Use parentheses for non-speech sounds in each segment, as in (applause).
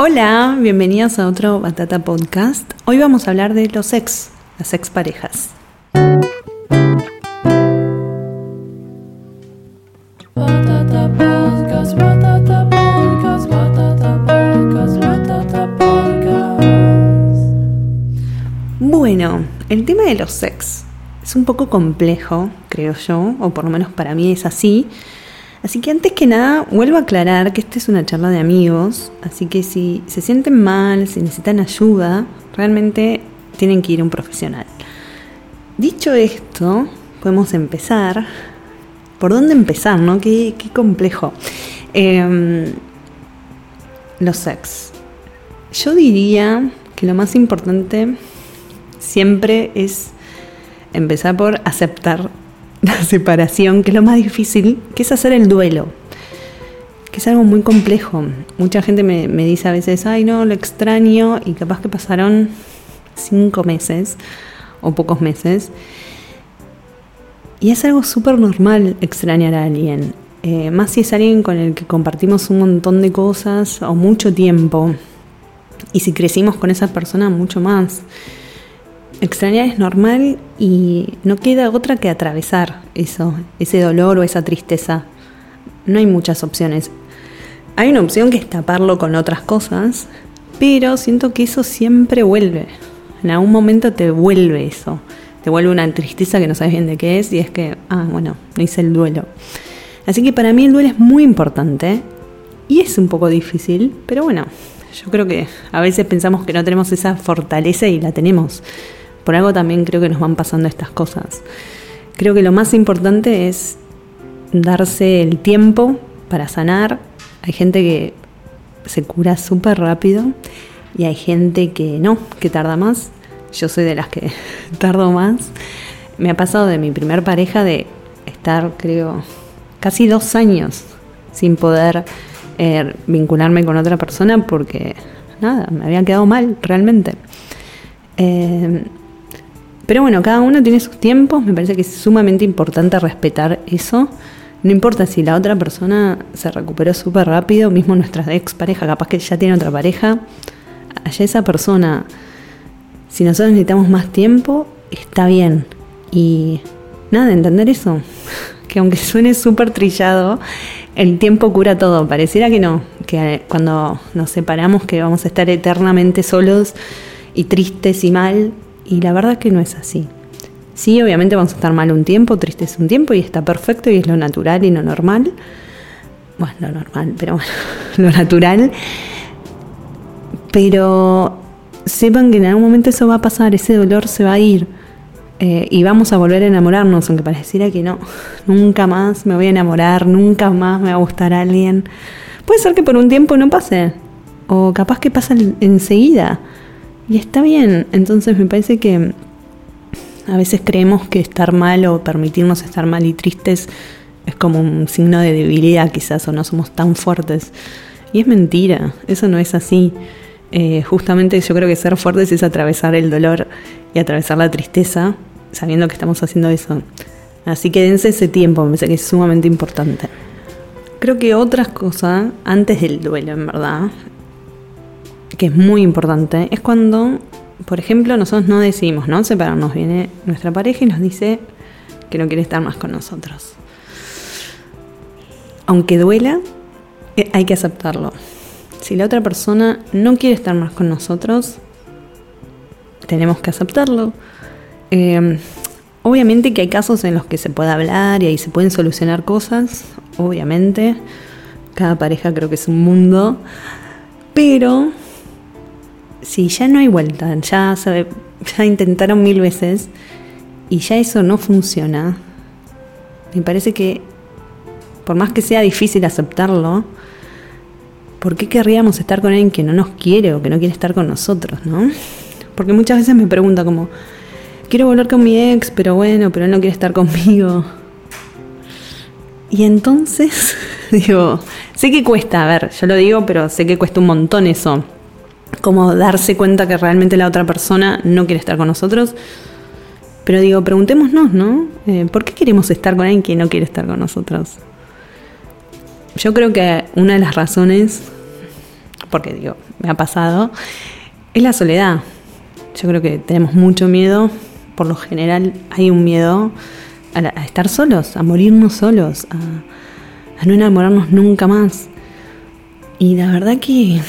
Hola, bienvenidos a otro Batata Podcast. Hoy vamos a hablar de los ex, las ex parejas. Batata podcast, batata podcast, batata podcast, batata podcast. Bueno, el tema de los ex es un poco complejo, creo yo, o por lo menos para mí es así. Así que antes que nada, vuelvo a aclarar que esta es una charla de amigos, así que si se sienten mal, si necesitan ayuda, realmente tienen que ir a un profesional. Dicho esto, podemos empezar. ¿Por dónde empezar, no? Qué, complejo. Em, los ex. Yo diría que lo más importante siempre es empezar por aceptar la separación, que es lo más difícil, que es hacer el duelo, que es algo muy complejo. Mucha gente me, me dice a veces, ay no, lo extraño, y capaz que pasaron cinco meses o pocos meses. Y es algo súper normal extrañar a alguien, eh, más si es alguien con el que compartimos un montón de cosas o mucho tiempo. Y si crecimos con esa persona, mucho más. Extrañar es normal y no queda otra que atravesar eso, ese dolor o esa tristeza. No hay muchas opciones. Hay una opción que es taparlo con otras cosas, pero siento que eso siempre vuelve. En algún momento te vuelve eso. Te vuelve una tristeza que no sabes bien de qué es y es que, ah, bueno, no hice el duelo. Así que para mí el duelo es muy importante y es un poco difícil, pero bueno, yo creo que a veces pensamos que no tenemos esa fortaleza y la tenemos. Por algo también creo que nos van pasando estas cosas. Creo que lo más importante es darse el tiempo para sanar. Hay gente que se cura súper rápido y hay gente que no, que tarda más. Yo soy de las que (laughs) tardo más. Me ha pasado de mi primer pareja de estar, creo, casi dos años sin poder eh, vincularme con otra persona porque, nada, me había quedado mal realmente. Eh, pero bueno, cada uno tiene sus tiempos, me parece que es sumamente importante respetar eso. No importa si la otra persona se recuperó súper rápido, mismo nuestra ex pareja, capaz que ya tiene otra pareja, allá esa persona, si nosotros necesitamos más tiempo, está bien. Y nada, entender eso, (laughs) que aunque suene súper trillado, el tiempo cura todo, pareciera que no, que cuando nos separamos que vamos a estar eternamente solos y tristes y mal, y la verdad que no es así. Sí, obviamente vamos a estar mal un tiempo, tristes un tiempo y está perfecto y es lo natural y lo normal. Bueno, lo normal, pero bueno, (laughs) lo natural. Pero sepan que en algún momento eso va a pasar, ese dolor se va a ir. eh, y vamos a volver a enamorarnos, aunque pareciera que no. (laughs) Nunca más me voy a enamorar, nunca más me va a gustar a alguien. Puede ser que por un tiempo no pase. O capaz que pasa en- enseguida. Y está bien. Entonces me parece que a veces creemos que estar mal o permitirnos estar mal y tristes es como un signo de debilidad quizás o no somos tan fuertes. Y es mentira, eso no es así. Eh, justamente yo creo que ser fuertes es atravesar el dolor y atravesar la tristeza sabiendo que estamos haciendo eso. Así que dense ese tiempo, me parece que es sumamente importante. Creo que otras cosas, antes del duelo en verdad, que es muy importante, es cuando, por ejemplo, nosotros no decidimos ¿no? separarnos. Viene nuestra pareja y nos dice que no quiere estar más con nosotros. Aunque duela, eh, hay que aceptarlo. Si la otra persona no quiere estar más con nosotros, tenemos que aceptarlo. Eh, obviamente que hay casos en los que se puede hablar y ahí se pueden solucionar cosas, obviamente. Cada pareja creo que es un mundo. Pero si ya no hay vuelta, ya, se- ya intentaron mil veces y ya eso no funciona, me parece que por más que sea difícil aceptarlo, ¿por qué querríamos estar con alguien que no nos quiere o que no quiere estar con nosotros, no? Porque muchas veces me pregunta como, quiero volver con mi ex, pero bueno, pero él no quiere estar conmigo. Y entonces, (laughs) digo, sé que cuesta, a ver, yo lo digo, pero sé que cuesta un montón eso. Como darse cuenta que realmente la otra persona no quiere estar con nosotros. Pero digo, preguntémonos, ¿no? Eh, ¿Por qué queremos estar con alguien que no quiere estar con nosotros? Yo creo que una de las razones, porque digo, me ha pasado, es la soledad. Yo creo que tenemos mucho miedo, por lo general hay un miedo a, estar solos, a morirnos solos, a no enamorarnos nunca más. Y la verdad que...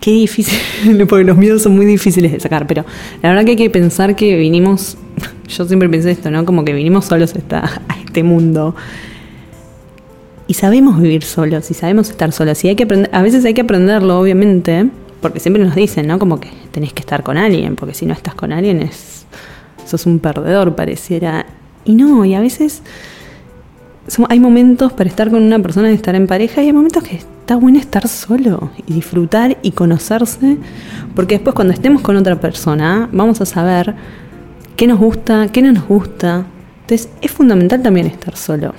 Qué difícil, (laughs) porque los miedos son muy difíciles de sacar, pero la verdad que hay que pensar que vinimos, (laughs) yo siempre pensé esto, ¿no? Como que vinimos solos a, este mundo y sabemos vivir solos y sabemos estar solos. Y hay que aprender, a veces hay que aprenderlo, obviamente, porque siempre nos dicen, ¿no? Como que tenés que estar con alguien, porque si no estás con alguien es sos un perdedor, pareciera. Y no, y a veces hay momentos para estar con una persona y estar en pareja y hay momentos que está bueno estar solo y disfrutar y conocerse, porque después cuando estemos con otra persona vamos a saber qué nos gusta, qué no nos gusta. Entonces es fundamental también estar solo.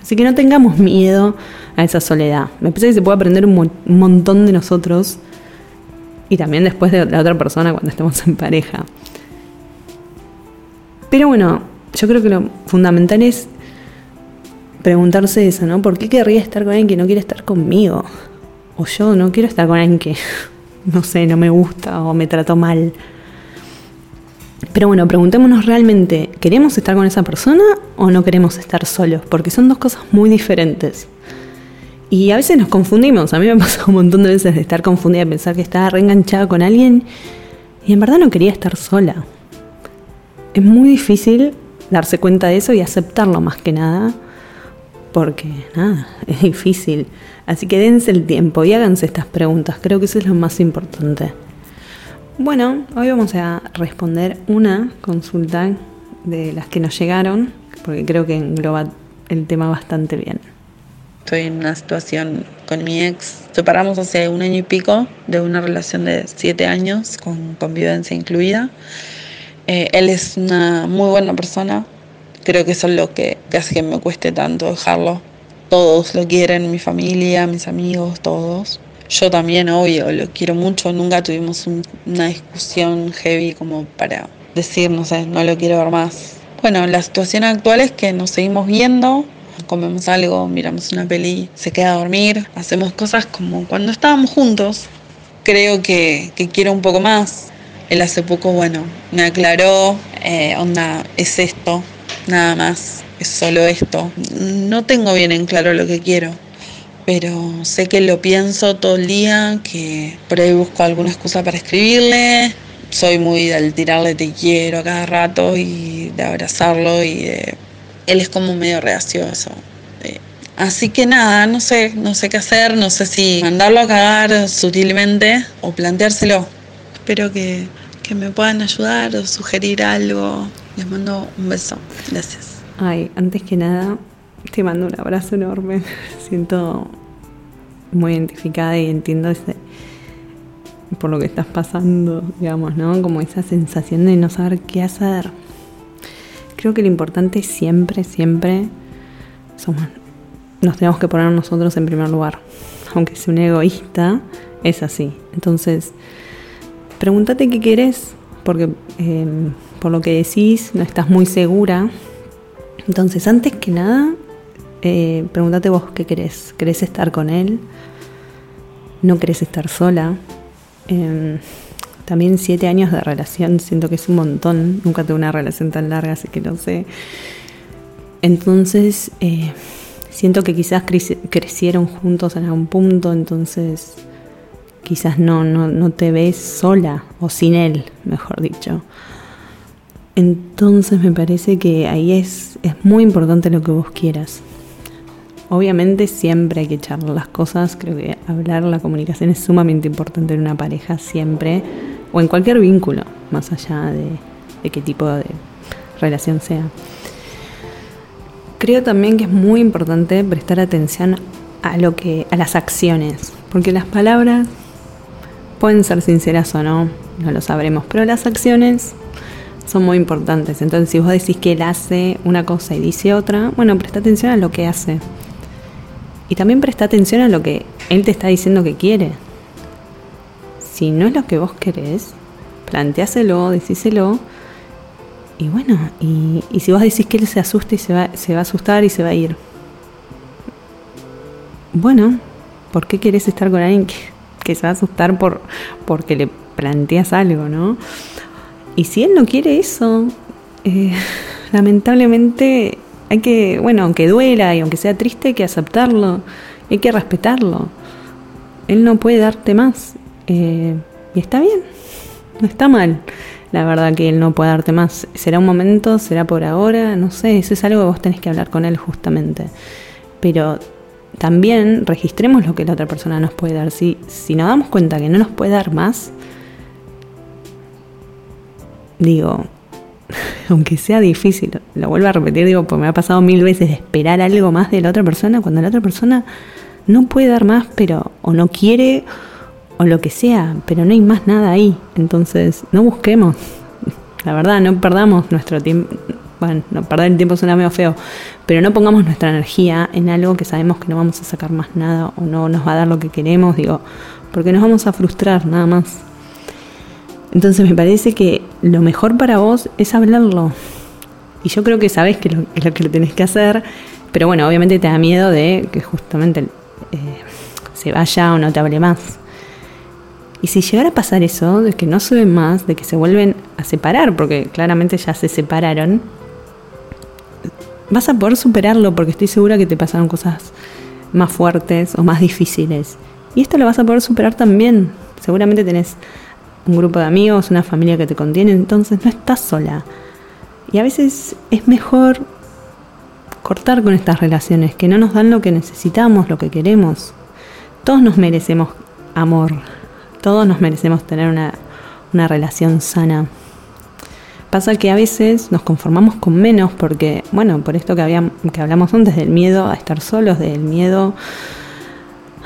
Así que no tengamos miedo a esa soledad. Me parece que se puede aprender un, mo- un montón de nosotros y también después de la otra persona cuando estemos en pareja. Pero bueno, yo creo que lo fundamental es preguntarse eso, ¿no? ¿Por qué querría estar con alguien que no quiere estar conmigo? O yo no quiero estar con alguien que, (laughs) no sé, no me gusta o me trató mal. Pero bueno, preguntémonos realmente, ¿queremos estar con esa persona o no queremos estar solos? Porque son dos cosas muy diferentes. Y a veces nos confundimos. A mí me pasado un montón de veces de estar confundida, de pensar que estaba reenganchada con alguien y en verdad no quería estar sola. Es muy difícil darse cuenta de eso y aceptarlo más que nada, porque nada, (laughs) es difícil. Así que dense el tiempo y háganse estas preguntas. Creo que eso es lo más importante. Bueno, hoy vamos a responder una consulta de las que nos llegaron, porque creo que engloba el tema bastante bien. Estoy en una situación con mi ex. Separamos hace un año y pico de una relación de siete años con convivencia incluida. Eh, él es una muy buena persona. Creo que eso es lo que, que hace que me cueste tanto dejarlo. Todos lo quieren, mi familia, mis amigos, todos. Yo también, obvio, lo quiero mucho. Nunca tuvimos un- una discusión heavy como para decir, no sé, no lo quiero ver más. Bueno, la situación actual es que nos seguimos viendo, comemos algo, miramos una peli, se queda a dormir, hacemos cosas como cuando estábamos juntos. Creo que, que quiero un poco más. Él hace poco, bueno, me aclaró, eh, onda, es esto, nada más, es solo esto. No tengo bien en claro lo que quiero, pero sé que lo pienso todo el día, que por ahí busco alguna excusa para escribirle. Soy muy del tirarle te quiero a cada rato y de abrazarlo y de... Él es como medio reacio a eso. Eh, Así que nada, no sé, no sé qué hacer, no sé si mandarlo a cagar sutilmente o planteárselo. Espero que, que me puedan ayudar o sugerir algo. Les mando un beso. Gracias. Ay, antes que nada, te mando un abrazo enorme. (laughs) Siento muy identificada y entiendo ese por lo que estás pasando, digamos, ¿no? Como esa sensación de no saber qué hacer. Creo que lo importante siempre, siempre somos nos tenemos que poner nosotros en primer lugar. Aunque sea un egoísta, es así. Entonces, pregúntate qué quieres, porque eh, por lo que decís no estás muy segura. Entonces, antes que nada, eh, pregúntate vos qué querés. ¿Querés estar con él? ¿No querés estar sola? Eh, también siete años de relación, siento que es un montón. Nunca tuve una relación tan larga, así que no sé. Entonces, eh, siento que quizás creci- crecieron juntos en algún punto, entonces quizás no, no, no te ves sola o sin él, mejor dicho. Entonces me parece que ahí es, es muy importante lo que vos quieras. Obviamente siempre hay que charlar las cosas, creo que hablar, la comunicación es sumamente importante en una pareja, siempre, o en cualquier vínculo, más allá de, de qué tipo de relación sea. Creo también que es muy importante prestar atención a lo que, a las acciones, porque las palabras pueden ser sinceras o no, no lo sabremos, pero las acciones son muy importantes. Entonces, si vos decís que él hace una cosa y dice otra, bueno, presta atención a lo que hace. Y también presta atención a lo que él te está diciendo que quiere. Si no es lo que vos querés, planteáselo, decíselo. Y bueno, y, y si vos decís que él se asusta y se va, se va a asustar y se va a ir. Bueno, ¿Por qué querés estar con alguien que, que se va a asustar por, porque le planteas algo, ¿no? Y si él no quiere eso, eh, (laughs) lamentablemente hay que, bueno, aunque duela y aunque sea triste, hay que aceptarlo, hay que respetarlo. Él no puede darte más. eh, y está bien, no está mal. La verdad que él no puede darte más. Será un momento, será por ahora, no sé, eso es algo que vos tenés que hablar con él justamente. Pero también registremos lo que la otra persona nos puede dar. Si, si nos damos cuenta que no nos puede dar más, digo, (laughs) aunque sea difícil, lo vuelvo a repetir, digo, pues me ha pasado mil veces de esperar algo más de la otra persona cuando la otra persona no puede dar más, pero o no quiere o lo que sea, pero no hay más nada ahí. Entonces, no busquemos. (laughs) La verdad, no perdamos nuestro tiempo. Bueno, no perder el tiempo suena medio feo, pero no pongamos nuestra energía en algo que sabemos que no vamos a sacar más nada o no nos va a dar lo que queremos, digo, porque nos vamos a frustrar nada más. Entonces me parece que lo mejor para vos es hablarlo. Y yo creo que sabes que lo, es lo que lo tenés que hacer, pero bueno, obviamente te da miedo de que justamente eh, se vaya o no te hable más. Y si llegara a pasar eso, de que no se ven más, de que se vuelven a separar, porque claramente ya se separaron, vas a poder superarlo porque estoy segura que te pasaron cosas más fuertes o más difíciles. Y esto lo vas a poder superar también. Seguramente tenés un grupo de amigos, una familia que te contiene, entonces no estás sola. Y a veces es mejor cortar con estas relaciones que no nos dan lo que necesitamos, lo que queremos. Todos nos merecemos amor, todos nos merecemos tener una, una relación sana. Pasa que a veces nos conformamos con menos porque, bueno, por esto que, habíamos, que hablamos antes del miedo a estar solos, del miedo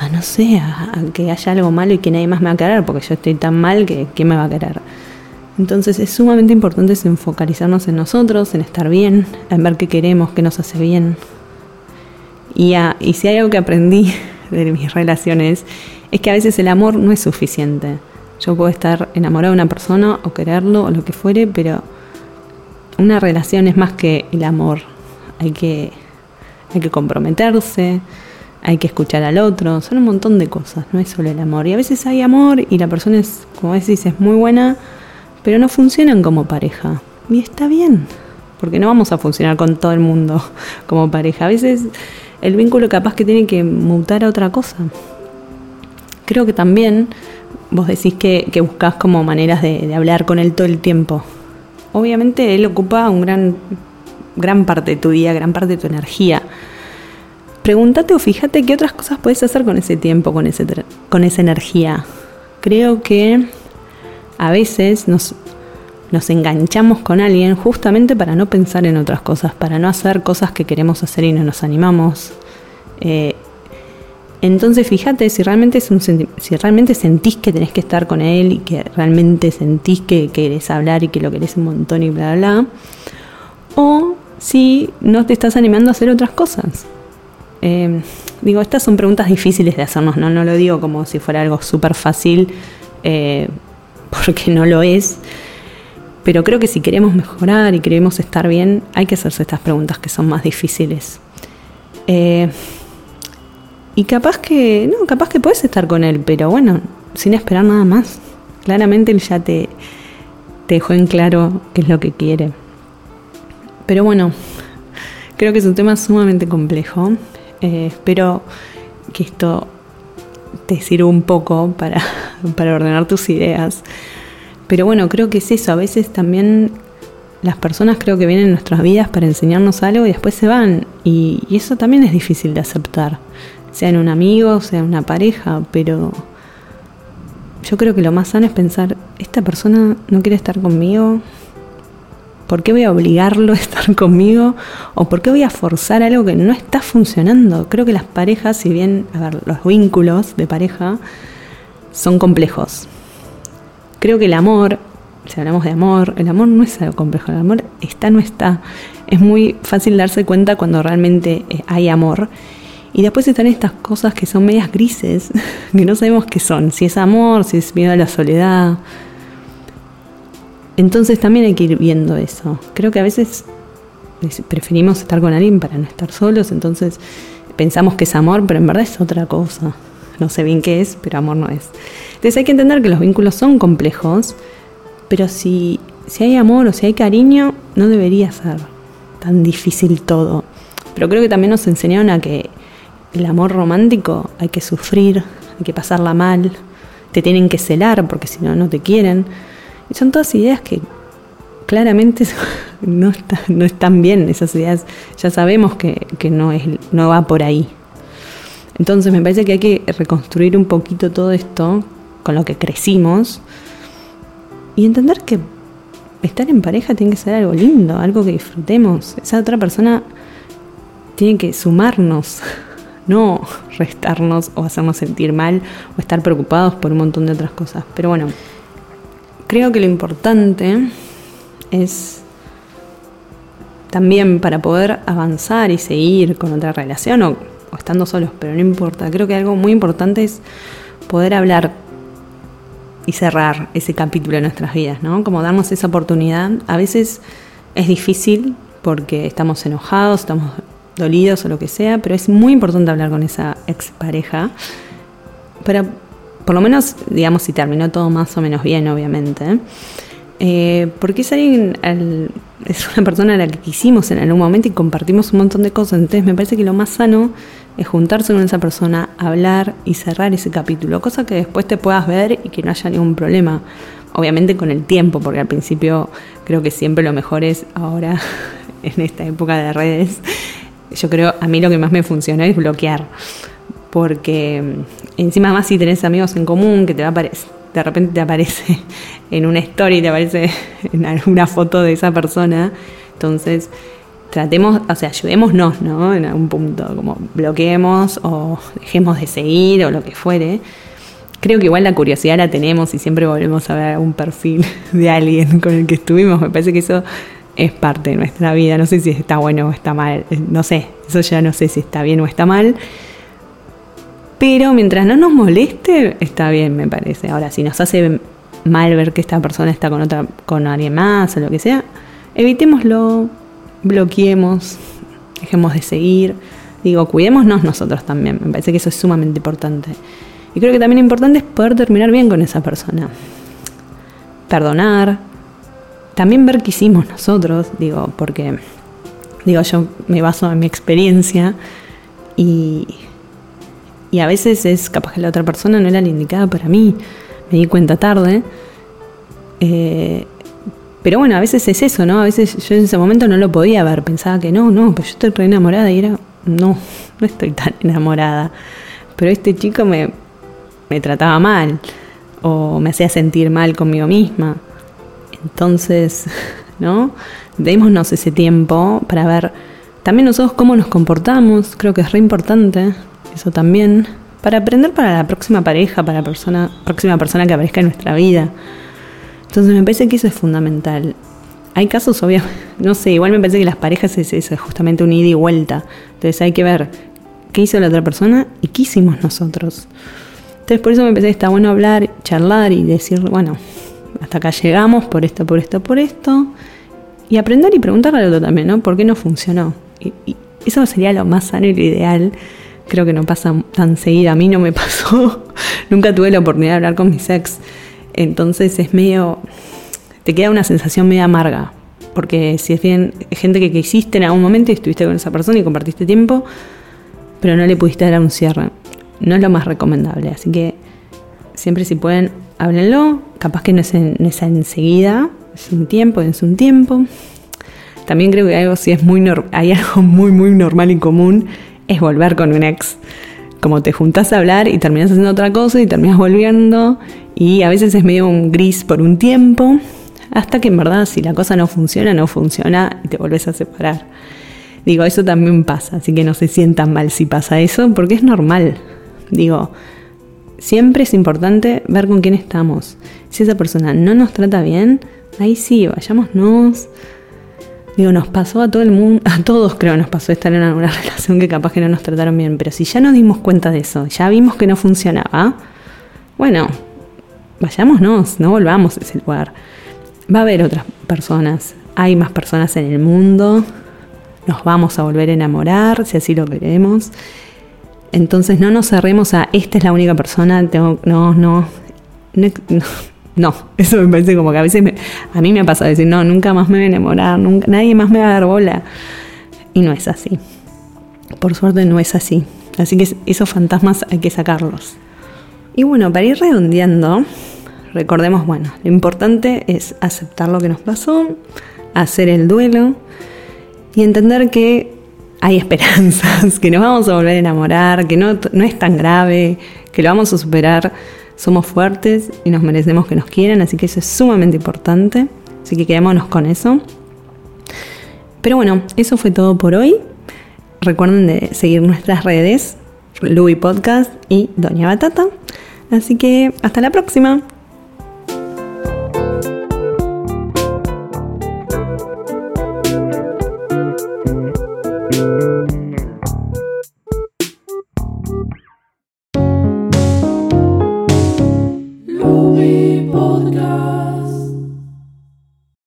a no sé, a, que haya algo malo y que nadie más me va a querer, porque yo estoy tan mal que ¿quién me va a querer? Entonces es sumamente importante focalizarnos en nosotros, en estar bien, en ver qué queremos, qué nos hace bien. Y, a, y si hay algo que aprendí (laughs) de mis relaciones, es que a veces el amor no es suficiente. Yo puedo estar enamorado de una persona o quererlo o lo que fuere, pero una relación es más que el amor. Hay que, hay que comprometerse, hay que escuchar al otro, son un montón de cosas, no es solo el amor. Y a veces hay amor y la persona es, como decís, es muy buena, pero no funcionan como pareja. Y está bien, porque no vamos a funcionar con todo el mundo (laughs) como pareja. A veces el vínculo capaz que tiene que mutar a otra cosa. Creo que también vos decís que, que buscas como maneras de, de, hablar con él todo el tiempo. Obviamente él ocupa un gran, gran parte de tu día, gran parte de tu energía. Pregúntate o fíjate qué otras cosas puedes hacer con ese tiempo, con, ese, con esa energía. Creo que a veces nos, nos enganchamos con alguien justamente para no pensar en otras cosas, para no hacer cosas que queremos hacer y no nos animamos. Eh, entonces fíjate si realmente, es un, si realmente sentís que tenés que estar con él y que realmente sentís que querés hablar y que lo querés un montón y bla, bla, bla. O si no te estás animando a hacer otras cosas. Eh, digo, estas son preguntas difíciles de hacernos, ¿no? No lo digo como si fuera algo súper fácil, eh, (laughs) porque no lo es. Pero creo que si queremos mejorar y queremos estar bien, hay que hacerse estas preguntas que son más difíciles. Eh, y capaz que, no, capaz que puedes estar con él, pero bueno, sin esperar nada más. Claramente él ya te dejó en claro qué es lo que quiere. Pero bueno, creo que es un tema sumamente complejo. Eh, espero que esto te sirva un poco para, (laughs) para ordenar tus ideas. Pero bueno, creo que es eso. A veces también las personas creo que vienen en nuestras vidas para enseñarnos algo y después se van. Y, y eso también es difícil de aceptar. Sea en un amigo, sea en una pareja, pero yo creo que lo más sano es pensar, esta persona no quiere estar conmigo, ¿por qué voy a obligarlo a estar (laughs) conmigo? ¿O por qué voy a forzar algo que no está funcionando? Creo que las parejas, si bien, los vínculos de pareja son complejos. Creo que el amor, si hablamos de amor, el amor no es algo complejo, el amor está, no está. Es muy fácil darse cuenta cuando realmente hay amor. Y después están estas cosas que son medias grises, (laughs) que no sabemos qué son, si es amor, si es miedo a la soledad, entonces también hay que ir viendo eso. Creo que a veces preferimos estar con alguien para no estar solos, entonces pensamos que es amor, pero en verdad es otra cosa. no sé bien qué es, pero amor no es. Entonces hay que entender que los vínculos son complejos, pero si, si hay amor o si hay cariño, no debería ser tan difícil todo. Pero creo que también nos enseñaron a que el amor romántico hay que sufrir, hay que pasarla mal, te tienen que celar porque si no, no te quieren. Y son todas ideas que claramente (laughs) no, está- no están bien, esas ideas ya sabemos que, que no, es, no va por ahí. Entonces me parece que hay que reconstruir un poquito todo esto con lo que crecimos y entender que estar en pareja tiene que ser algo lindo, algo que disfrutemos. Esa otra persona tiene que sumarnos, (laughs) no restarnos o hacernos sentir mal o estar preocupados por un montón de otras cosas. Pero bueno, creo que lo importante es también para poder avanzar y seguir con otra relación o, estando solos, pero no importa. Creo que algo muy importante es poder hablar y cerrar ese capítulo de nuestras vidas, ¿no? Como darnos esa oportunidad. A veces es difícil porque estamos enojados, estamos dolidos o lo que sea, pero es muy importante hablar con esa expareja para, por lo menos, digamos, si terminó todo más o menos bien, obviamente. Eh, porque es alguien, al- es una persona a la que quisimos en algún momento y compartimos un montón de cosas. Entonces me parece que lo más sano es juntarse con esa persona, hablar y cerrar ese capítulo. Cosa que después te puedas ver y que no haya ningún problema. Obviamente con el tiempo, porque al principio creo que siempre lo mejor es ahora, (laughs) en esta época de redes, yo creo, a mí lo que más me funciona es bloquear porque mm, encima más si tenés amigos en común que te va a de repente te aparece (laughs) en una story, te aparece (laughs) en alguna foto de esa persona, entonces tratemos, o sea, ayudémonos, ¿no? En algún punto, como bloqueemos o dejemos de seguir o lo que fuere. Creo que igual la curiosidad la tenemos y siempre volvemos a ver un perfil (laughs) de alguien con el que estuvimos. Me parece que eso es parte de nuestra vida. No sé si está bueno o está mal. No sé, eso ya no sé si está bien o está mal. Pero mientras no nos moleste, está bien, me parece. Ahora, si nos hace mal ver que esta persona está con otra, con alguien más o lo que sea, evitémoslo, bloqueemos, dejemos de seguir. Digo, cuidémonos nosotros también. Me parece que eso es sumamente importante. Y creo que también importante es poder terminar bien con esa persona. Perdonar. También ver qué hicimos nosotros, digo, porque digo, yo me baso en mi experiencia y, y a veces es capaz que la otra persona no era la indicada para mí. Me di cuenta tarde. Eh, pero bueno, a veces es eso, ¿no? A veces yo en ese momento no lo podía ver. Pensaba que no, no, pero yo estoy re enamorada y era, no, (laughs) no estoy tan enamorada. Pero este chico me, me trataba mal o me hacía sentir mal conmigo misma. Entonces, (laughs) ¿no? Démonos ese tiempo para ver también nosotros cómo nos comportamos. Creo que es re importante eso también. Para aprender para la próxima pareja, para la persona, próxima persona que aparezca en nuestra vida. Entonces me parece que eso es fundamental. Hay casos, obviamente, (laughs) no sé, igual me parece que las parejas es justamente un ida y vuelta. Entonces hay que ver qué hizo la otra persona y qué hicimos nosotros. Entonces por eso me parece que está bueno hablar, charlar y decir, bueno, hasta acá llegamos por esto, por esto, por esto. Y aprender y preguntarle al otro también, ¿no? ¿Por qué no funcionó? Y eso sería lo más sano y lo ideal. Creo que no pasa tan seguido. A mí no me (laughs) pasó. Nunca tuve la oportunidad de hablar con mis ex. Entonces es medio. Te queda una sensación medio amarga. Porque si es bien gente que, que en algún momento y estuviste con esa persona y compartiste tiempo, pero no le pudiste dar un cierre. No es lo más recomendable. Así que siempre si pueden, háblenlo. Capaz que no es, en, no es enseguida, es un tiempo, es un tiempo. También creo que algo si es muy hay algo muy muy normal y común es volver con un ex. Como te juntás a hablar y terminás haciendo otra cosa y terminás volviendo y a veces es medio un gris por un tiempo hasta que en verdad si la cosa no funciona, no funciona y te volvés a separar. Digo, eso también pasa, así que no se sientan mal si pasa eso porque es normal. Digo, siempre es importante ver con quién estamos. Si esa persona no nos trata bien, ahí sí, vayámonos. Digo, nos pasó a todo el mundo, a todos creo nos pasó estar en una (laughs) relación que capaz que no nos trataron bien, pero si ya nos dimos cuenta de eso, ya vimos que no funcionaba, bueno, vayámonos, no volvamos a ese lugar. Va a haber otras personas, hay más personas en el mundo, nos vamos a volver a enamorar si así lo queremos. Entonces no nos cerremos a esta es la única persona, tengo, no, no, no, no, no. eso me parece como que a veces me- a mí me pasa decir, no, nunca más me voy a enamorar, nunca, nadie más me va a dar bola. Y no es así. Por suerte no es así. Así que esos fantasmas hay que sacarlos. Y bueno, para ir redondeando, recordemos, bueno, lo importante es aceptar lo que nos pasó, hacer el duelo y entender que hay esperanzas, (laughs) que nos vamos a volver a enamorar, que no, no es tan grave, que lo vamos a superar, somos fuertes y nos merecemos que nos quieran, así que eso es sumamente importante. Así que quedémonos con eso. Pero bueno, eso fue todo por hoy. Recuerden de seguir nuestras redes, Luby Podcast y Doña Batata. Así que hasta la próxima.